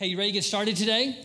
Hey, you ready to get started today?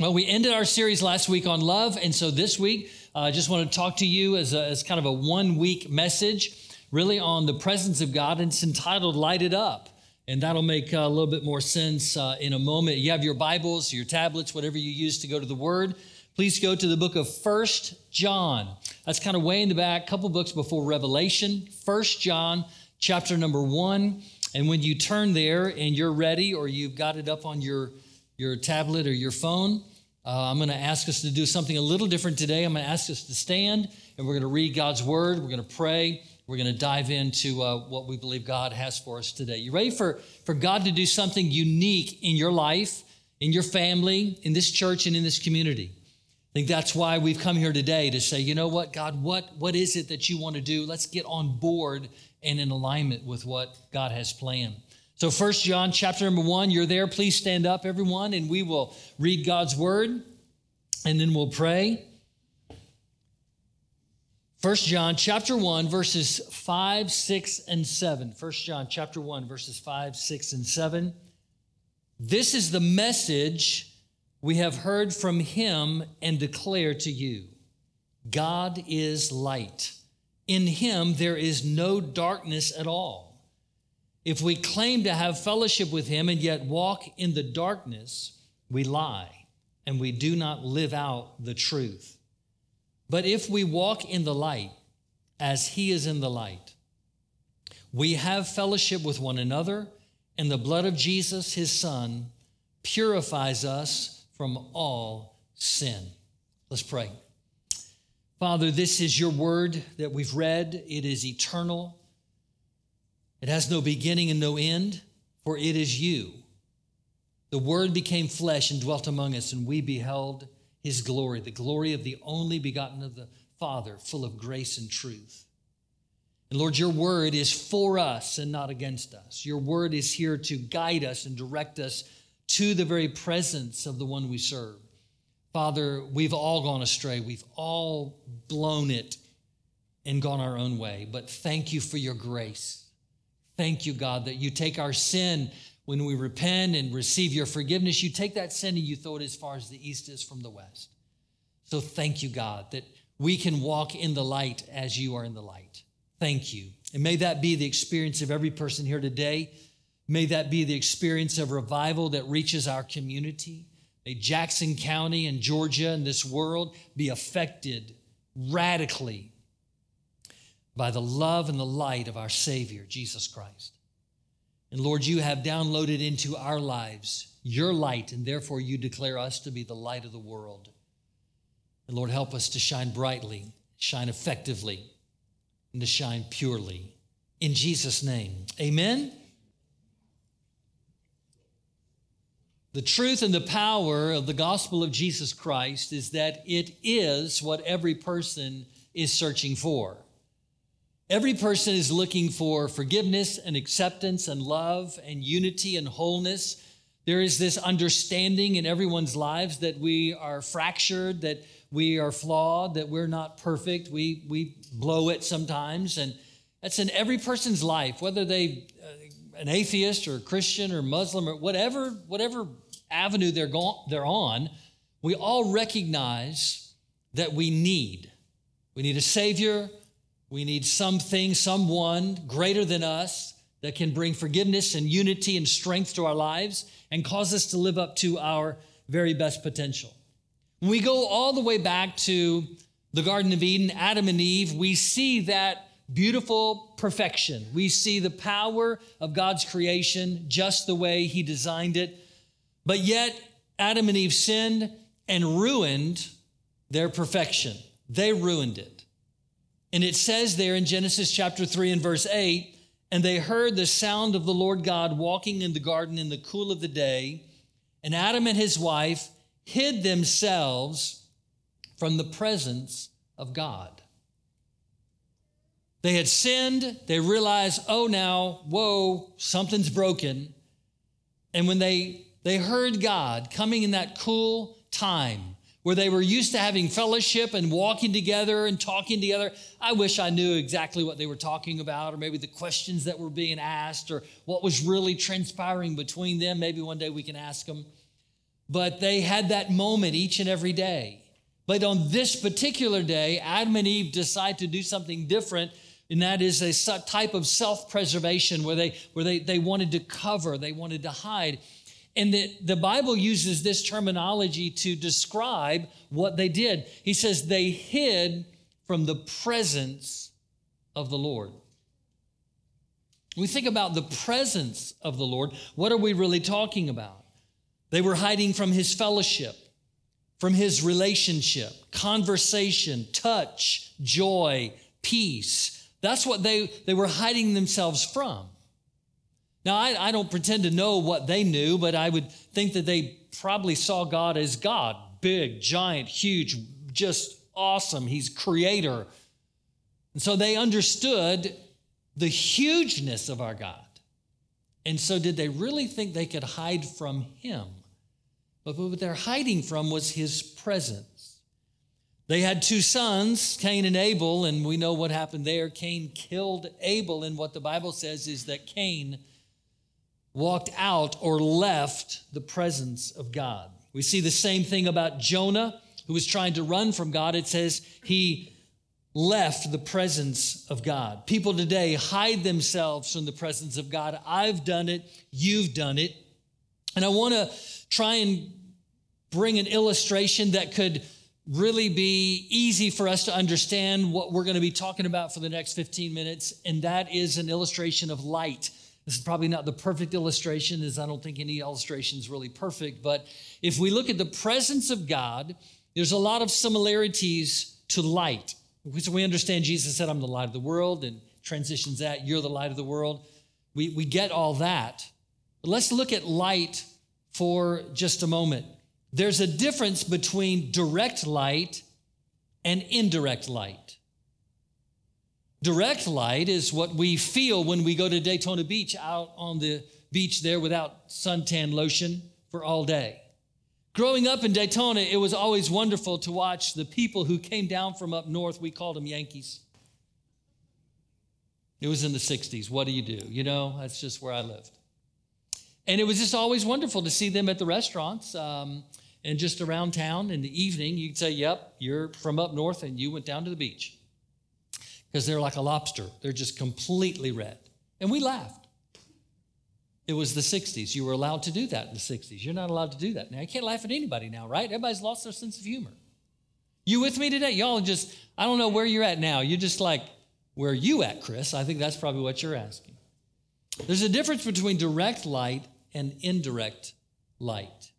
Well, we ended our series last week on love, and so this week I uh, just want to talk to you as, a, as kind of a one week message, really on the presence of God, and it's entitled Light It Up. And that'll make uh, a little bit more sense uh, in a moment. You have your Bibles, your tablets, whatever you use to go to the Word. Please go to the book of First John. That's kind of way in the back, a couple books before Revelation. First John, chapter number 1. And when you turn there and you're ready or you've got it up on your, your tablet or your phone, uh, I'm going to ask us to do something a little different today. I'm going to ask us to stand and we're going to read God's word. We're going to pray. We're going to dive into uh, what we believe God has for us today. You ready for, for God to do something unique in your life, in your family, in this church, and in this community? I think that's why we've come here today to say, you know what, God, what, what is it that you want to do? Let's get on board and in alignment with what God has planned. So, First John chapter number one, you're there. Please stand up, everyone, and we will read God's word and then we'll pray. First John chapter 1 verses 5, 6 and 7. First John chapter 1 verses 5, 6 and 7. This is the message we have heard from him and declare to you. God is light. In him there is no darkness at all. If we claim to have fellowship with him and yet walk in the darkness, we lie and we do not live out the truth. But if we walk in the light as he is in the light, we have fellowship with one another, and the blood of Jesus, his son, purifies us from all sin. Let's pray. Father, this is your word that we've read. It is eternal. It has no beginning and no end, for it is you. The word became flesh and dwelt among us, and we beheld his glory, the glory of the only begotten of the Father, full of grace and truth. And Lord, your word is for us and not against us. Your word is here to guide us and direct us to the very presence of the one we serve. Father, we've all gone astray. We've all blown it and gone our own way. But thank you for your grace. Thank you, God, that you take our sin when we repent and receive your forgiveness. You take that sin and you throw it as far as the east is from the west. So thank you, God, that we can walk in the light as you are in the light. Thank you. And may that be the experience of every person here today. May that be the experience of revival that reaches our community. May Jackson County and Georgia and this world be affected radically by the love and the light of our Savior, Jesus Christ. And Lord, you have downloaded into our lives your light, and therefore you declare us to be the light of the world. And Lord, help us to shine brightly, shine effectively, and to shine purely. In Jesus' name, amen. The truth and the power of the gospel of Jesus Christ is that it is what every person is searching for. Every person is looking for forgiveness and acceptance and love and unity and wholeness. There is this understanding in everyone's lives that we are fractured, that we are flawed, that we're not perfect. We, we blow it sometimes. And that's in every person's life, whether they uh, an atheist or Christian or Muslim or whatever, whatever avenue they're, go- they're on, we all recognize that we need. We need a Savior. We need something, someone greater than us that can bring forgiveness and unity and strength to our lives and cause us to live up to our very best potential. When we go all the way back to the Garden of Eden, Adam and Eve, we see that beautiful perfection. We see the power of God's creation just the way He designed it. But yet, Adam and Eve sinned and ruined their perfection. They ruined it. And it says there in Genesis chapter 3 and verse 8, and they heard the sound of the Lord God walking in the garden in the cool of the day, and Adam and his wife hid themselves from the presence of God. They had sinned. They realized, oh, now, whoa, something's broken. And when they they heard God coming in that cool time where they were used to having fellowship and walking together and talking together. I wish I knew exactly what they were talking about, or maybe the questions that were being asked, or what was really transpiring between them. Maybe one day we can ask them. but they had that moment each and every day. But on this particular day, Adam and Eve decide to do something different, and that is a type of self preservation where, they, where they, they wanted to cover, they wanted to hide. And the, the Bible uses this terminology to describe what they did. He says they hid from the presence of the Lord. we think about the presence of the Lord, what are we really talking about? They were hiding from his fellowship, from his relationship, conversation, touch, joy, peace. That's what they, they were hiding themselves from. Now, I, I don't pretend to know what they knew, but I would think that they probably saw God as God big, giant, huge, just awesome. He's creator. And so they understood the hugeness of our God. And so, did they really think they could hide from Him? But what they're hiding from was His presence. They had two sons, Cain and Abel, and we know what happened there. Cain killed Abel, and what the Bible says is that Cain walked out or left the presence of God. We see the same thing about Jonah, who was trying to run from God. It says he left the presence of God. People today hide themselves from the presence of God. I've done it, you've done it. And I want to try and bring an illustration that could really be easy for us to understand what we're going to be talking about for the next 15 minutes, and that is an illustration of light. This is probably not the perfect illustration, as I don't think any illustration is really perfect. But if we look at the presence of God, there's a lot of similarities to light. So we understand Jesus said, I'm the light of the world, and transitions that, you're the light of the world. We, we get all that. But let's look at light for just a moment. There's a difference between direct light and indirect light. Direct light is what we feel when we go to Daytona Beach out on the beach there without suntan lotion for all day. Growing up in Daytona, it was always wonderful to watch the people who came down from up north. We called them Yankees. It was in the 60s. What do you do? You know, that's just where I lived. And it was just always wonderful to see them at the restaurants um, and just around town in the evening. You'd say, Yep, you're from up north and you went down to the beach because they're like a lobster. They're just completely red. And we laughed. It was the 60s. You were allowed to do that in the 60s. You're not allowed to do that now. You can't laugh at anybody now, right? Everybody's lost their sense of humor. You with me today? Y'all just, I don't know where you're at now. You're just like, where are you at, Chris? I think that's probably what you're asking. There's a difference between direct light and indirect light.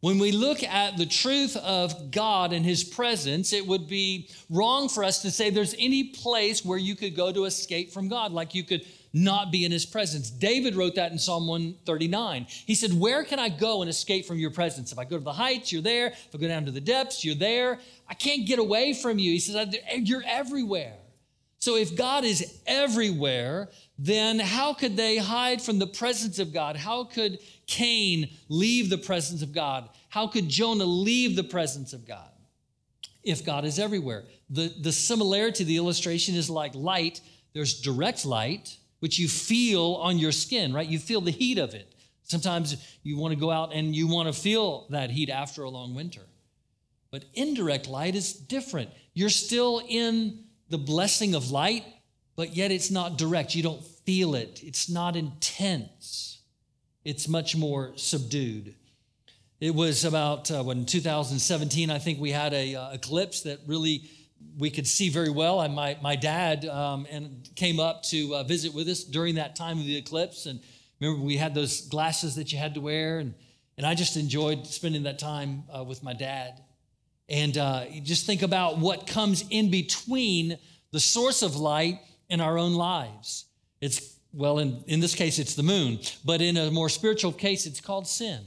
When we look at the truth of God and His presence, it would be wrong for us to say there's any place where you could go to escape from God, like you could not be in His presence. David wrote that in Psalm 139. He said, Where can I go and escape from your presence? If I go to the heights, you're there. If I go down to the depths, you're there. I can't get away from you. He says, You're everywhere. So if God is everywhere, then how could they hide from the presence of God? How could Cain leave the presence of God? How could Jonah leave the presence of God? If God is everywhere. The, the similarity, the illustration is like light. There's direct light, which you feel on your skin, right? You feel the heat of it. Sometimes you want to go out and you want to feel that heat after a long winter. But indirect light is different. You're still in the blessing of light, but yet it's not direct. You don't feel it, it's not intense, it's much more subdued. It was about uh, when 2017, I think we had a uh, eclipse that really we could see very well. And my, my dad um, and came up to uh, visit with us during that time of the eclipse. And remember, we had those glasses that you had to wear. And, and I just enjoyed spending that time uh, with my dad. And uh, just think about what comes in between the source of light in our own lives. It's, well, in, in this case, it's the moon, but in a more spiritual case, it's called sin.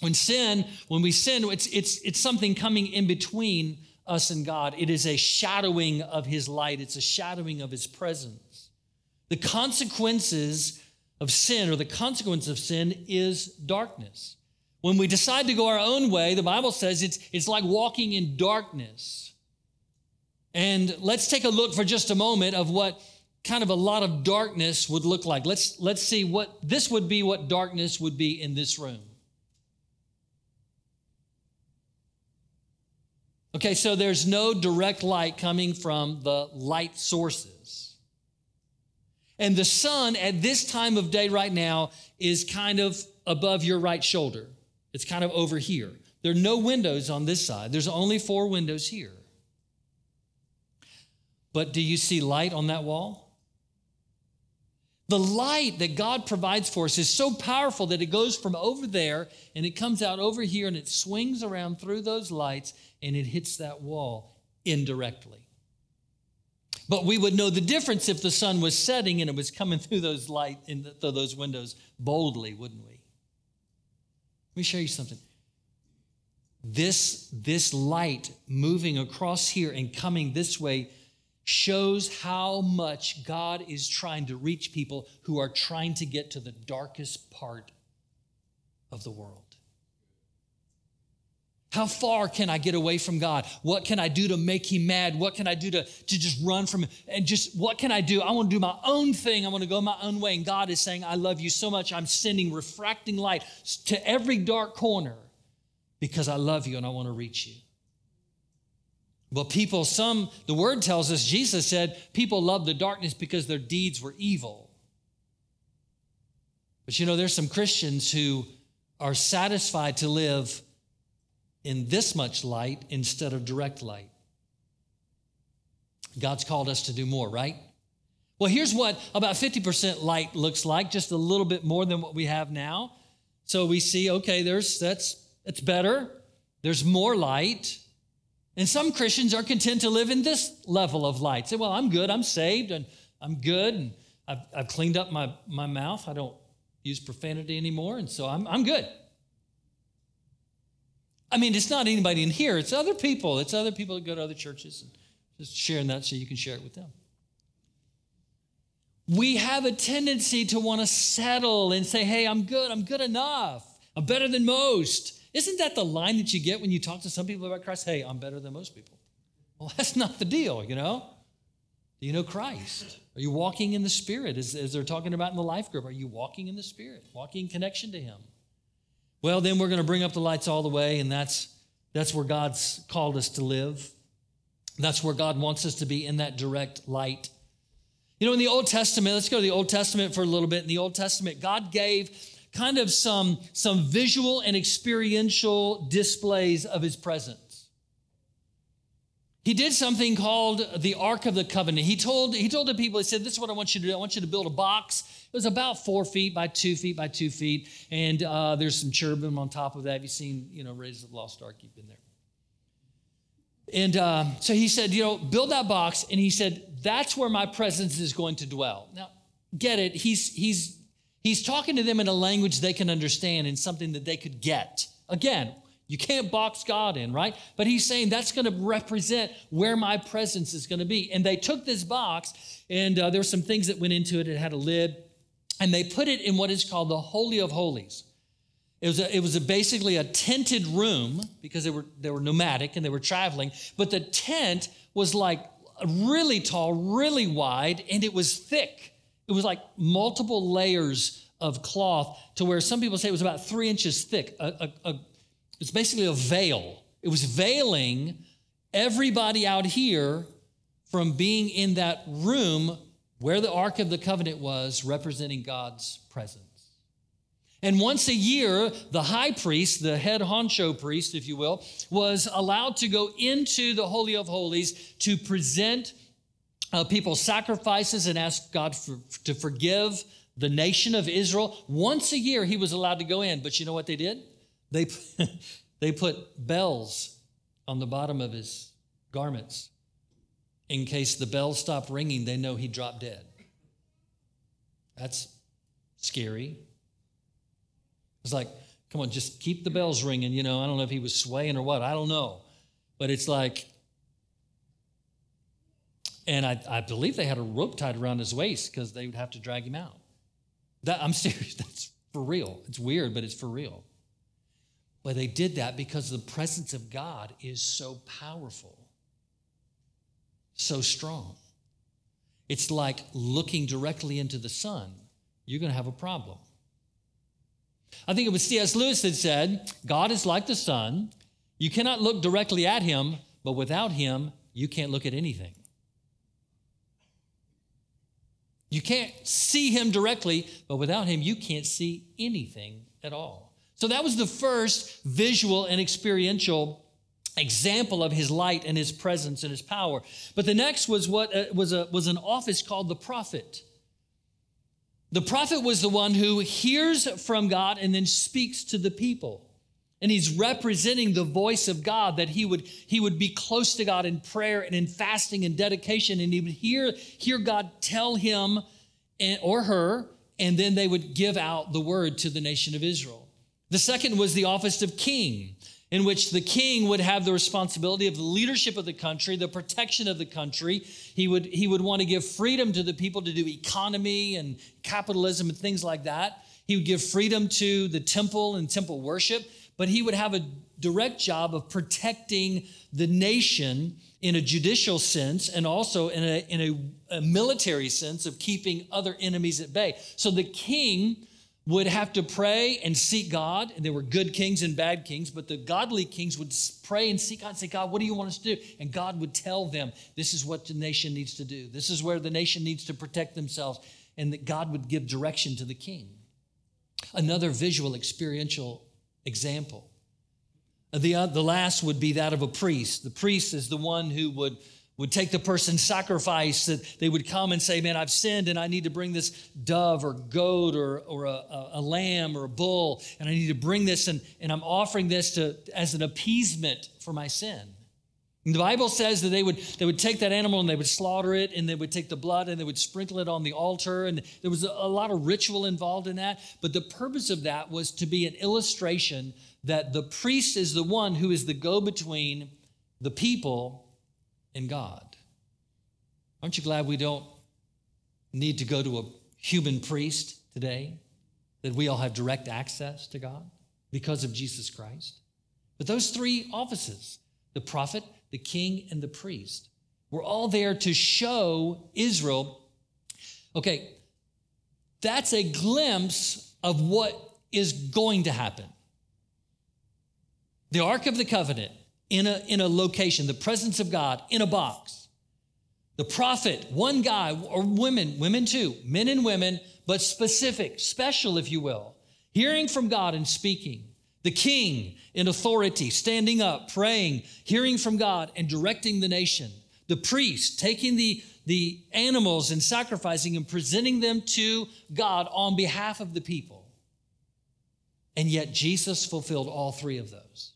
When sin, when we sin, it's, it's, it's something coming in between us and God. It is a shadowing of His light, it's a shadowing of His presence. The consequences of sin, or the consequence of sin, is darkness. When we decide to go our own way, the Bible says it's, it's like walking in darkness. And let's take a look for just a moment of what kind of a lot of darkness would look like. Let's, let's see what this would be, what darkness would be in this room. Okay, so there's no direct light coming from the light sources. And the sun at this time of day right now is kind of above your right shoulder. It's kind of over here. There are no windows on this side, there's only four windows here. But do you see light on that wall? The light that God provides for us is so powerful that it goes from over there and it comes out over here and it swings around through those lights and it hits that wall indirectly. But we would know the difference if the sun was setting and it was coming through those light in through those windows boldly, wouldn't we? Let me show you something. This, this light moving across here and coming this way shows how much God is trying to reach people who are trying to get to the darkest part of the world. How far can I get away from God? What can I do to make him mad? What can I do to, to just run from him? And just what can I do? I want to do my own thing. I want to go my own way. And God is saying, I love you so much. I'm sending refracting light to every dark corner because I love you and I want to reach you. But people, some, the word tells us, Jesus said, people love the darkness because their deeds were evil. But you know, there's some Christians who are satisfied to live in this much light instead of direct light. God's called us to do more, right? Well, here's what about 50% light looks like, just a little bit more than what we have now. So we see, okay, there's that's it's better. There's more light. And some Christians are content to live in this level of light. Say, well, I'm good, I'm saved, and I'm good, and I've, I've cleaned up my, my mouth. I don't use profanity anymore, and so I'm, I'm good. I mean, it's not anybody in here, it's other people. It's other people that go to other churches and just sharing that so you can share it with them. We have a tendency to want to settle and say, hey, I'm good, I'm good enough, I'm better than most. Isn't that the line that you get when you talk to some people about Christ? Hey, I'm better than most people. Well, that's not the deal, you know? Do you know Christ? Are you walking in the Spirit, as, as they're talking about in the life group? Are you walking in the Spirit, walking in connection to Him? Well, then we're going to bring up the lights all the way, and that's, that's where God's called us to live. That's where God wants us to be in that direct light. You know, in the Old Testament, let's go to the Old Testament for a little bit. In the Old Testament, God gave kind of some, some visual and experiential displays of his presence. He did something called the Ark of the Covenant. He told, he told the people, he said, This is what I want you to do. I want you to build a box. It was about four feet by two feet by two feet. And uh, there's some cherubim on top of that. Have you seen, you know, Raiders of the Lost Ark? You've been there. And uh, so he said, You know, build that box. And he said, That's where my presence is going to dwell. Now, get it. He's, he's He's talking to them in a language they can understand and something that they could get. Again, you can't box God in, right? But he's saying that's going to represent where my presence is going to be. And they took this box, and uh, there were some things that went into it. It had a lid, and they put it in what is called the Holy of Holies. It was, a, it was a basically a tented room because they were, they were nomadic and they were traveling, but the tent was like really tall, really wide, and it was thick. It was like multiple layers of cloth to where some people say it was about three inches thick. A, a, a, it's basically a veil. It was veiling everybody out here from being in that room where the Ark of the Covenant was, representing God's presence. And once a year, the high priest, the head honcho priest, if you will, was allowed to go into the Holy of Holies to present uh, people's sacrifices and asked God for, to forgive the nation of Israel. Once a year, he was allowed to go in. But you know what they did? They, they put bells on the bottom of his garments. In case the bells stopped ringing, they know he dropped dead. That's scary. It's like, come on, just keep the bells ringing. You know, I don't know if he was swaying or what. I don't know. But it's like, and I, I believe they had a rope tied around his waist because they would have to drag him out. That, I'm serious. That's for real. It's weird, but it's for real. But they did that because the presence of God is so powerful, so strong. It's like looking directly into the sun. You're going to have a problem. I think it was C.S. Lewis that said, God is like the sun. You cannot look directly at him, but without him, you can't look at anything. You can't see him directly, but without him, you can't see anything at all. So that was the first visual and experiential example of his light and his presence and his power. But the next was what uh, was a was an office called the prophet. The prophet was the one who hears from God and then speaks to the people. And he's representing the voice of God that he would he would be close to God in prayer and in fasting and dedication and he would hear hear God tell him and, or her and then they would give out the word to the nation of Israel. The second was the office of king in which the king would have the responsibility of the leadership of the country, the protection of the country. He would, he would want to give freedom to the people to do economy and capitalism and things like that. He would give freedom to the temple and temple worship, but he would have a direct job of protecting the nation in a judicial sense and also in a, in a, a military sense of keeping other enemies at bay. So the king would have to pray and seek God. And there were good kings and bad kings, but the godly kings would pray and seek God and say, God, what do you want us to do? And God would tell them, this is what the nation needs to do. This is where the nation needs to protect themselves. And that God would give direction to the king. Another visual, experiential example. The, uh, the last would be that of a priest. The priest is the one who would would take the person's sacrifice that they would come and say man i've sinned and i need to bring this dove or goat or, or a, a, lamb or a bull and i need to bring this and, and i'm offering this to, as an appeasement for my sin the bible says that they would, they would take that animal and they would slaughter it and they would take the blood and they would sprinkle it on the altar and there was a, a lot of ritual involved in that but the purpose of that was to be an illustration that the priest is the one who is the go-between the people and God. Aren't you glad we don't need to go to a human priest today? That we all have direct access to God because of Jesus Christ? But those three offices the prophet, the king, and the priest were all there to show Israel okay, that's a glimpse of what is going to happen. The Ark of the Covenant in a, in a location, the presence of God in a box. The prophet, one guy, or women, women too, men and women, but specific, special, if you will, hearing from God and speaking. The king in authority, standing up, praying, hearing from God, and directing the nation. The priest taking the, the animals and sacrificing and presenting them to God on behalf of the people. And yet Jesus fulfilled all three of those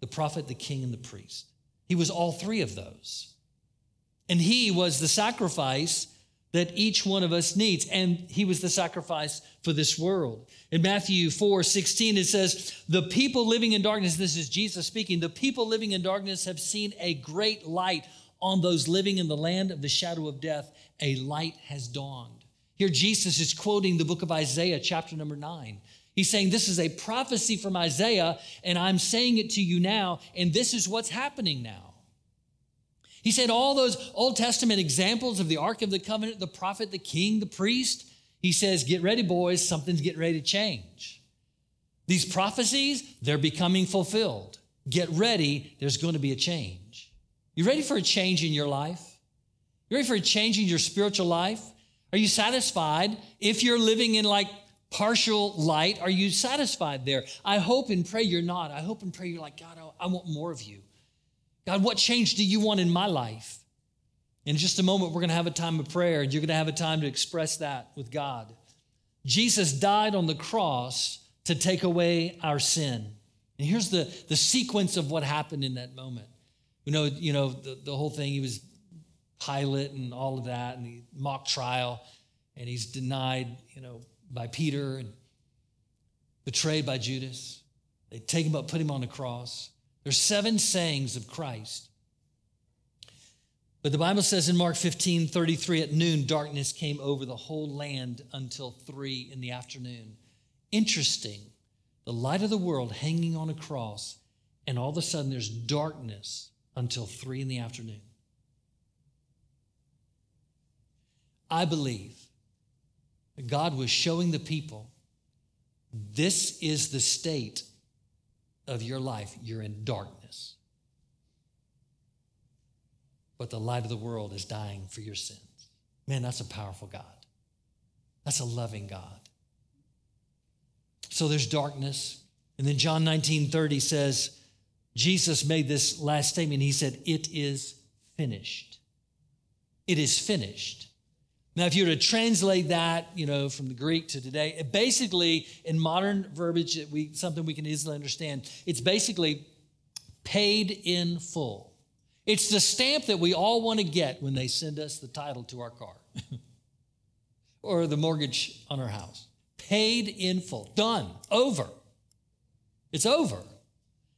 the prophet, the king, and the priest. He was all three of those. And he was the sacrifice that each one of us needs. And he was the sacrifice for this world. In Matthew 4 16, it says, The people living in darkness, this is Jesus speaking, the people living in darkness have seen a great light on those living in the land of the shadow of death. A light has dawned. Here, Jesus is quoting the book of Isaiah, chapter number 9. He's saying, This is a prophecy from Isaiah, and I'm saying it to you now, and this is what's happening now. He said, All those Old Testament examples of the Ark of the Covenant, the prophet, the king, the priest, he says, Get ready, boys, something's getting ready to change. These prophecies, they're becoming fulfilled. Get ready, there's going to be a change. You ready for a change in your life? You ready for a change in your spiritual life? Are you satisfied if you're living in like partial light? Are you satisfied there? I hope and pray you're not. I hope and pray you're like, God, I want more of you. God, what change do you want in my life? In just a moment, we're going to have a time of prayer, and you're going to have a time to express that with God. Jesus died on the cross to take away our sin. And here's the, the sequence of what happened in that moment. You know, you know, the, the whole thing, he was Pilate and all of that, and the mock trial, and he's denied, you know, by Peter and betrayed by Judas. They take him up, put him on the cross. There's seven sayings of Christ. But the Bible says in Mark 15, 33, at noon, darkness came over the whole land until three in the afternoon. Interesting. The light of the world hanging on a cross, and all of a sudden there's darkness until three in the afternoon. I believe that God was showing the people this is the state of your life. You're in darkness. but the light of the world is dying for your sins. Man, that's a powerful God. That's a loving God. So there's darkness. And then John 19 30 says, Jesus made this last statement. He said, It is finished. It is finished. Now, if you were to translate that, you know, from the Greek to today, it basically, in modern verbiage, we something we can easily understand, it's basically paid in full. It's the stamp that we all want to get when they send us the title to our car or the mortgage on our house. Paid in full. Done. Over. It's over.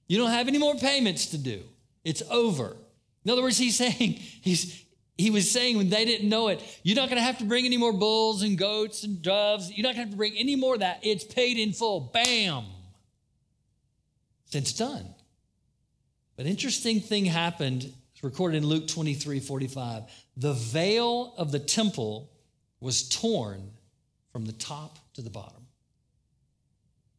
You don't have any more payments to do. It's over. In other words, he's saying, he's, he was saying when they didn't know it, you're not going to have to bring any more bulls and goats and doves. You're not going to have to bring any more of that. It's paid in full. Bam. It's done. But interesting thing happened. It's recorded in Luke 23 45. The veil of the temple was torn from the top to the bottom.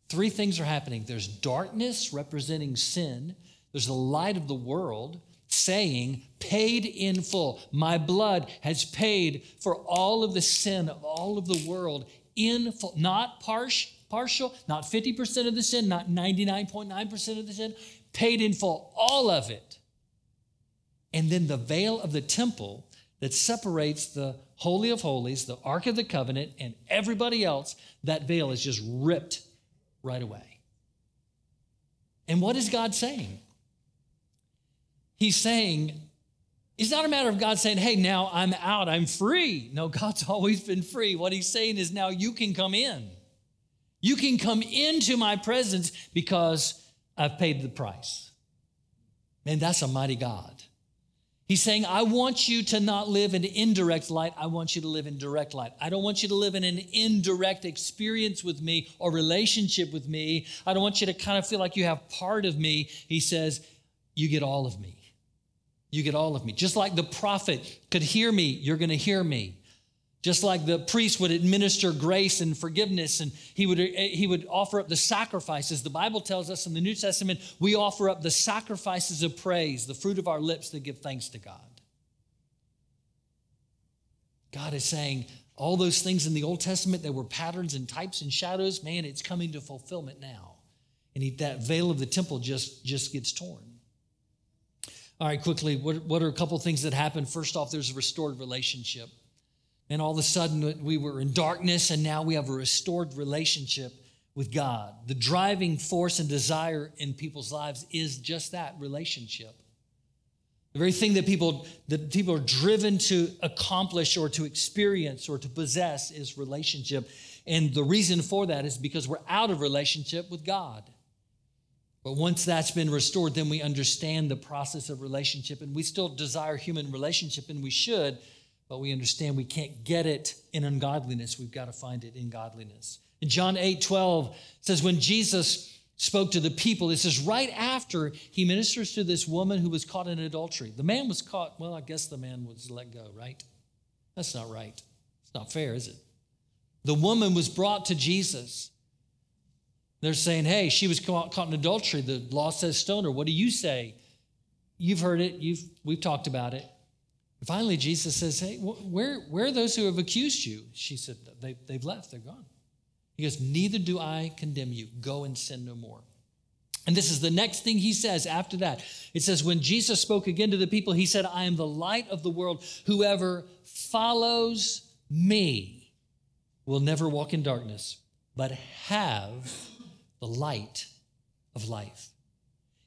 Three things are happening there's darkness representing sin, there's the light of the world saying, paid in full. My blood has paid for all of the sin of all of the world in full, not partial, partial, not 50% of the sin, not 99.9% of the sin, paid in full, all of it. And then the veil of the temple that separates the Holy of Holies, the Ark of the Covenant, and everybody else, that veil is just ripped right away. And what is God saying? He's saying, it's not a matter of God saying, hey, now I'm out, I'm free. No, God's always been free. What he's saying is now you can come in. You can come into my presence because I've paid the price. Man, that's a mighty God. He's saying, I want you to not live in indirect light. I want you to live in direct light. I don't want you to live in an indirect experience with me or relationship with me. I don't want you to kind of feel like you have part of me. He says, You get all of me. You get all of me. Just like the prophet could hear me, you're going to hear me. Just like the priest would administer grace and forgiveness, and he would, eh, eh, he would offer up the sacrifices. The Bible tells us in the New Testament, we offer up the sacrifices of praise, the fruit of our lips that give thanks to God. God is saying, all those things in the Old Testament that were patterns and types and shadows, man, it's coming to fulfillment now. And he, that veil of the temple just, just gets torn. All right, quickly, what, what are a couple things that happen? First off, there's a restored relationship. And all of a sudden, uh, we were in darkness, and now we have a restored relationship with God. The driving force and desire in people's lives is just that relationship. The very thing that people that people are driven to accomplish or to experience or to possess is relationship. And the reason for that is because we're out of relationship with God. But once that's been restored, then we understand the process of relationship and we still desire human relationship and we should, but we understand we can't get it in ungodliness. We've got to find it in godliness. In John 8 12 says, when Jesus spoke to the people, it says, right after he ministers to this woman who was caught in adultery. The man was caught, well, I guess the man was let go, right? That's not right. It's not fair, is it? The woman was brought to Jesus. They're saying, hey, she was caught in adultery. The law says stone her. What do you say? You've heard it. You've, we've talked about it. Finally, Jesus says, Hey, where, where are those who have accused you? She said, they, They've left, they're gone. He goes, Neither do I condemn you. Go and sin no more. And this is the next thing he says after that. It says, When Jesus spoke again to the people, he said, I am the light of the world. Whoever follows me will never walk in darkness, but have the light of life.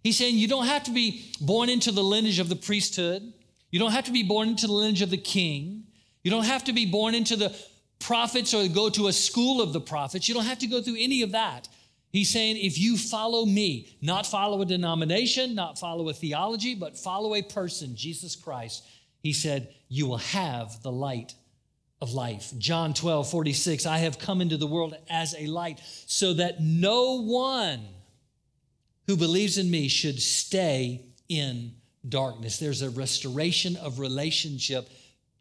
He's saying you don't have to be born into the lineage of the priesthood. You don't have to be born into the lineage of the king. You don't have to be born into the prophets or go to a school of the prophets. You don't have to go through any of that. He's saying, if you follow me, not follow a denomination, not follow a theology, but follow a person, Jesus Christ, he said, you will have the light of life. John 12, 46, I have come into the world as a light so that no one who believes in me should stay in darkness. There's a restoration of relationship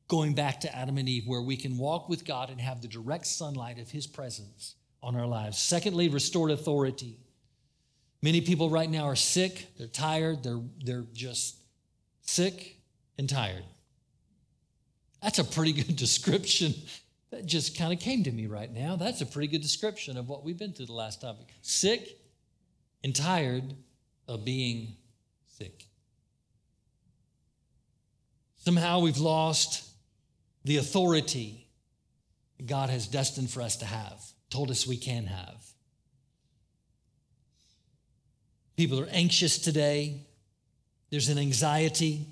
going back to Adam and Eve where we can walk with God and have the direct sunlight of his presence on our lives. Secondly, restored authority. Many people right now are sick, they're tired, they're, they're just sick and tired. That's a pretty good description. That just kind of came to me right now. That's a pretty good description of what we've been through the last topic. Sick and tired of being sick. Somehow we've lost the authority God has destined for us to have, told us we can have. People are anxious today. There's an anxiety.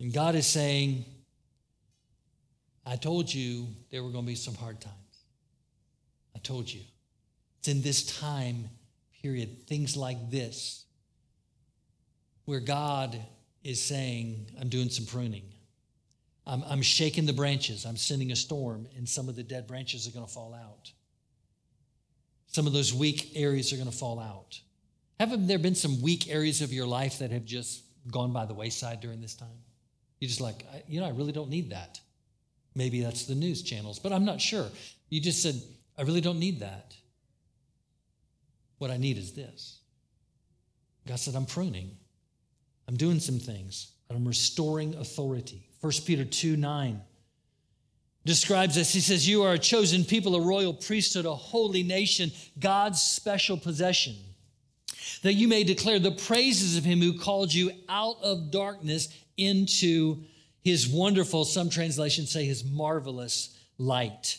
And God is saying, I told you there were going to be some hard times. I told you. It's in this time period, things like this, where God is saying, I'm doing some pruning. I'm, I'm shaking the branches. I'm sending a storm, and some of the dead branches are going to fall out. Some of those weak areas are going to fall out. Haven't there been some weak areas of your life that have just gone by the wayside during this time? You're just like, you know, I really don't need that. Maybe that's the news channels, but I'm not sure. You just said, I really don't need that. What I need is this. God said, I'm pruning. I'm doing some things, I'm restoring authority. 1 Peter 2 9 describes this. He says, You are a chosen people, a royal priesthood, a holy nation, God's special possession, that you may declare the praises of him who called you out of darkness into his wonderful, some translations say his marvelous light.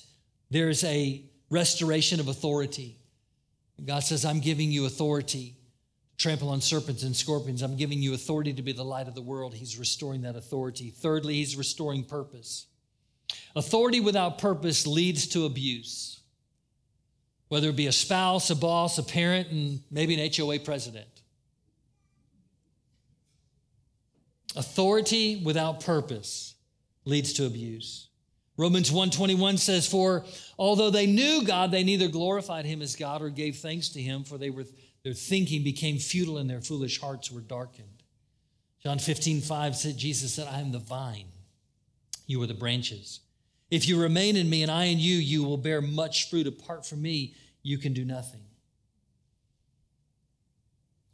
There's a restoration of authority. God says, I'm giving you authority to trample on serpents and scorpions. I'm giving you authority to be the light of the world. He's restoring that authority. Thirdly, he's restoring purpose. Authority without purpose leads to abuse, whether it be a spouse, a boss, a parent, and maybe an HOA president. Authority without purpose leads to abuse. Romans 1:21 says for although they knew God they neither glorified him as God or gave thanks to him for they were their thinking became futile and their foolish hearts were darkened. John 15:5 said Jesus said I am the vine you are the branches. If you remain in me and I in you you will bear much fruit apart from me you can do nothing.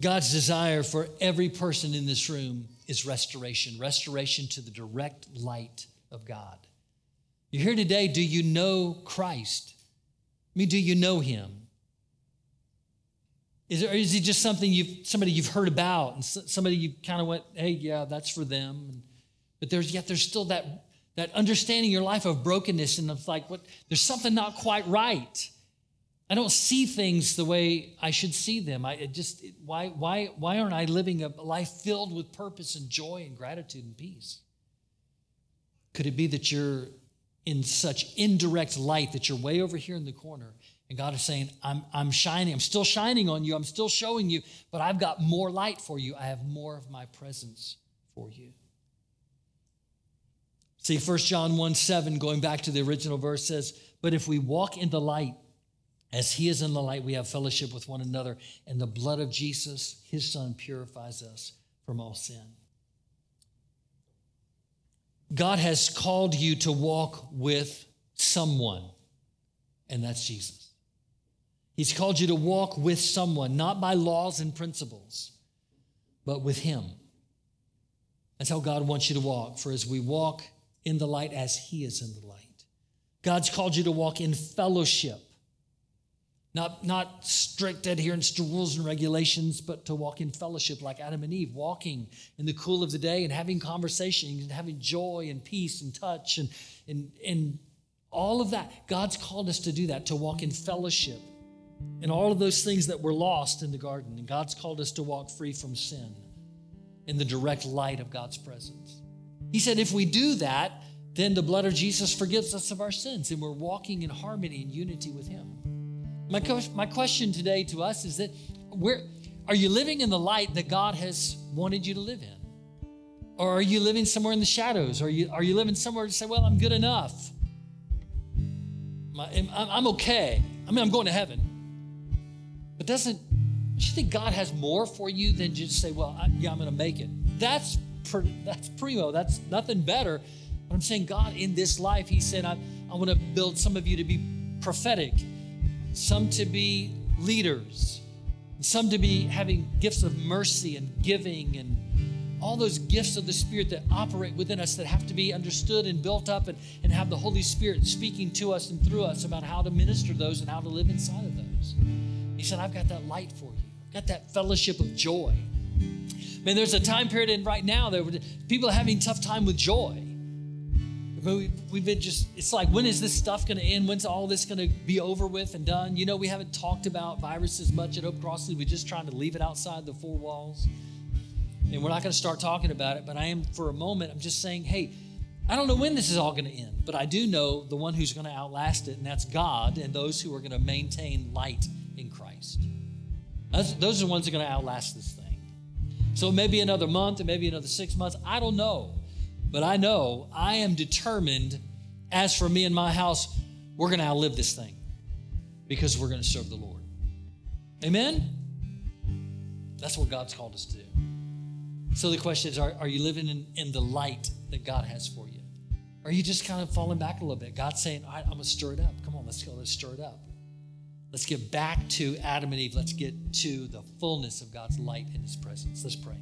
God's desire for every person in this room is restoration, restoration to the direct light of God. You're here today, do you know Christ? I mean, do you know him? Is, there, is he just something you've somebody you've heard about and somebody you kind of went, hey, yeah, that's for them. But there's yet there's still that that understanding your life of brokenness and of like what there's something not quite right. I don't see things the way I should see them. I just why why why aren't I living a life filled with purpose and joy and gratitude and peace? Could it be that you're in such indirect light that you're way over here in the corner and God is saying, I'm, I'm shining, I'm still shining on you, I'm still showing you, but I've got more light for you. I have more of my presence for you. See, 1 John 1 7, going back to the original verse, says, But if we walk in the light, as he is in the light, we have fellowship with one another, and the blood of Jesus, his son, purifies us from all sin. God has called you to walk with someone, and that's Jesus. He's called you to walk with someone, not by laws and principles, but with him. That's how God wants you to walk. For as we walk in the light as he is in the light, God's called you to walk in fellowship not, not strict adherence to rules and regulations, but to walk in fellowship like Adam and Eve, walking in the cool of the day and having conversations and having joy and peace and touch and, and, and all of that. God's called us to do that, to walk in fellowship and all of those things that were lost in the garden. And God's called us to walk free from sin in the direct light of God's presence. He said, if we do that, then the blood of Jesus forgives us of our sins and we're walking in harmony and unity with Him. My, my question today to us is that where are you living in the light that God has wanted you to live in? Or are you living somewhere in the shadows? Are you, are you living somewhere to say, well, I'm good enough? I'm okay. I mean, I'm going to heaven. But doesn't, don't you think God has more for you than just say, well, I, yeah, I'm going to make it? That's, that's primo. That's nothing better. But I'm saying, God, in this life, He said, I, I want to build some of you to be prophetic some to be leaders, some to be having gifts of mercy and giving and all those gifts of the Spirit that operate within us that have to be understood and built up and, and have the Holy Spirit speaking to us and through us about how to minister those and how to live inside of those. He said, I've got that light for you. I've got that fellowship of joy. Man, there's a time period in right now that people are having tough time with joy. We've been just, it's like, when is this stuff going to end? When's all this going to be over with and done? You know, we haven't talked about viruses much at Hope Crossley. We're just trying to leave it outside the four walls. And we're not going to start talking about it, but I am, for a moment, I'm just saying, hey, I don't know when this is all going to end, but I do know the one who's going to outlast it, and that's God and those who are going to maintain light in Christ. That's, those are the ones that are going to outlast this thing. So maybe another month, and maybe another six months. I don't know. But I know I am determined, as for me and my house, we're going to outlive this thing because we're going to serve the Lord. Amen? That's what God's called us to do. So the question is are, are you living in, in the light that God has for you? Are you just kind of falling back a little bit? God's saying, All right, I'm going to stir it up. Come on, let's go. Let's stir it up. Let's get back to Adam and Eve. Let's get to the fullness of God's light in His presence. Let's pray.